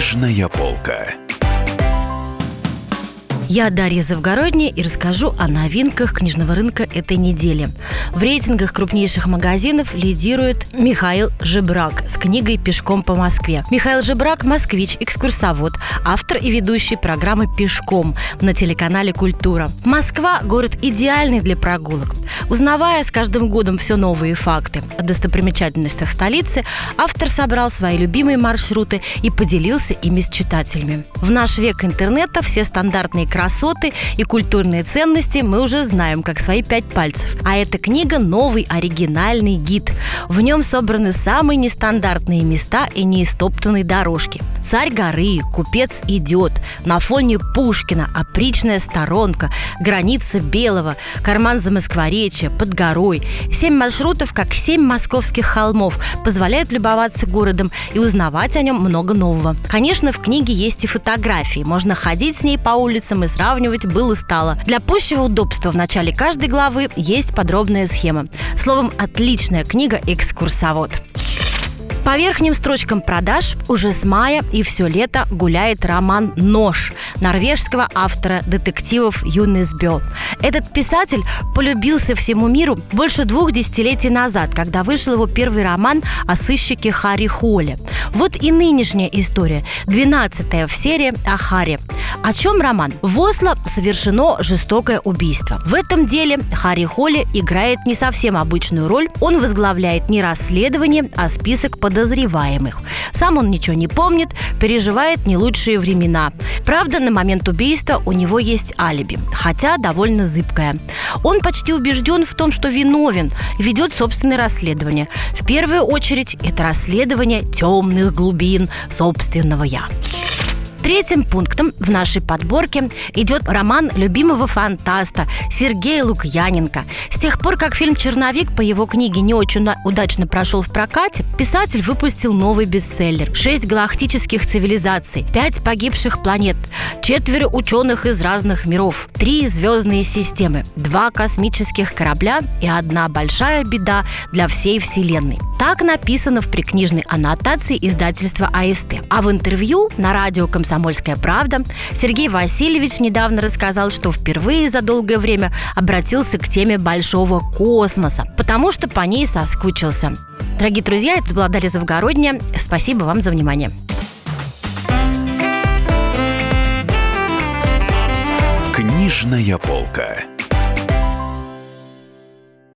Книжная полка. Я Дарья Завгородняя и расскажу о новинках книжного рынка этой недели. В рейтингах крупнейших магазинов лидирует Михаил Жебрак книгой «Пешком по Москве». Михаил Жебрак – москвич, экскурсовод, автор и ведущий программы «Пешком» на телеканале «Культура». Москва – город идеальный для прогулок. Узнавая с каждым годом все новые факты о достопримечательностях столицы, автор собрал свои любимые маршруты и поделился ими с читателями. В наш век интернета все стандартные красоты и культурные ценности мы уже знаем, как свои пять пальцев. А эта книга – новый оригинальный гид. В нем собраны самые нестандартные места и неистоптанные дорожки. Царь горы, купец идет, на фоне Пушкина, опричная сторонка, граница Белого, карман Замоскворечья, под горой. Семь маршрутов, как семь московских холмов, позволяют любоваться городом и узнавать о нем много нового. Конечно, в книге есть и фотографии. Можно ходить с ней по улицам и сравнивать было стало. Для пущего удобства в начале каждой главы есть подробная схема. Словом, отличная книга «Экскурсовод». По верхним строчкам продаж уже с мая и все лето гуляет роман «Нож» норвежского автора детективов Юнис Бё. Этот писатель полюбился всему миру больше двух десятилетий назад, когда вышел его первый роман о сыщике Харри Холле. Вот и нынешняя история, двенадцатая в серии о Харри. О чем роман? В Осло совершено жестокое убийство. В этом деле Харри Холли играет не совсем обычную роль. Он возглавляет не расследование, а список подозреваемых. Сам он ничего не помнит, переживает не лучшие времена. Правда, на момент убийства у него есть алиби, хотя довольно зыбкое. Он почти убежден в том, что виновен, ведет собственное расследование. В первую очередь это расследование темных глубин собственного «я». Третьим пунктом в нашей подборке идет роман любимого фантаста Сергея Лукьяненко. С тех пор, как фильм «Черновик» по его книге не очень удачно прошел в прокате, писатель выпустил новый бестселлер. Шесть галактических цивилизаций, пять погибших планет, четверо ученых из разных миров, три звездные системы, два космических корабля и одна большая беда для всей Вселенной. Так написано в прикнижной аннотации издательства АСТ. А в интервью на радио «Комсомольская правда» Сергей Васильевич недавно рассказал, что впервые за долгое время обратился к теме большого космоса, потому что по ней соскучился. Дорогие друзья, это была Дарья Завгородняя. Спасибо вам за внимание. Книжная полка.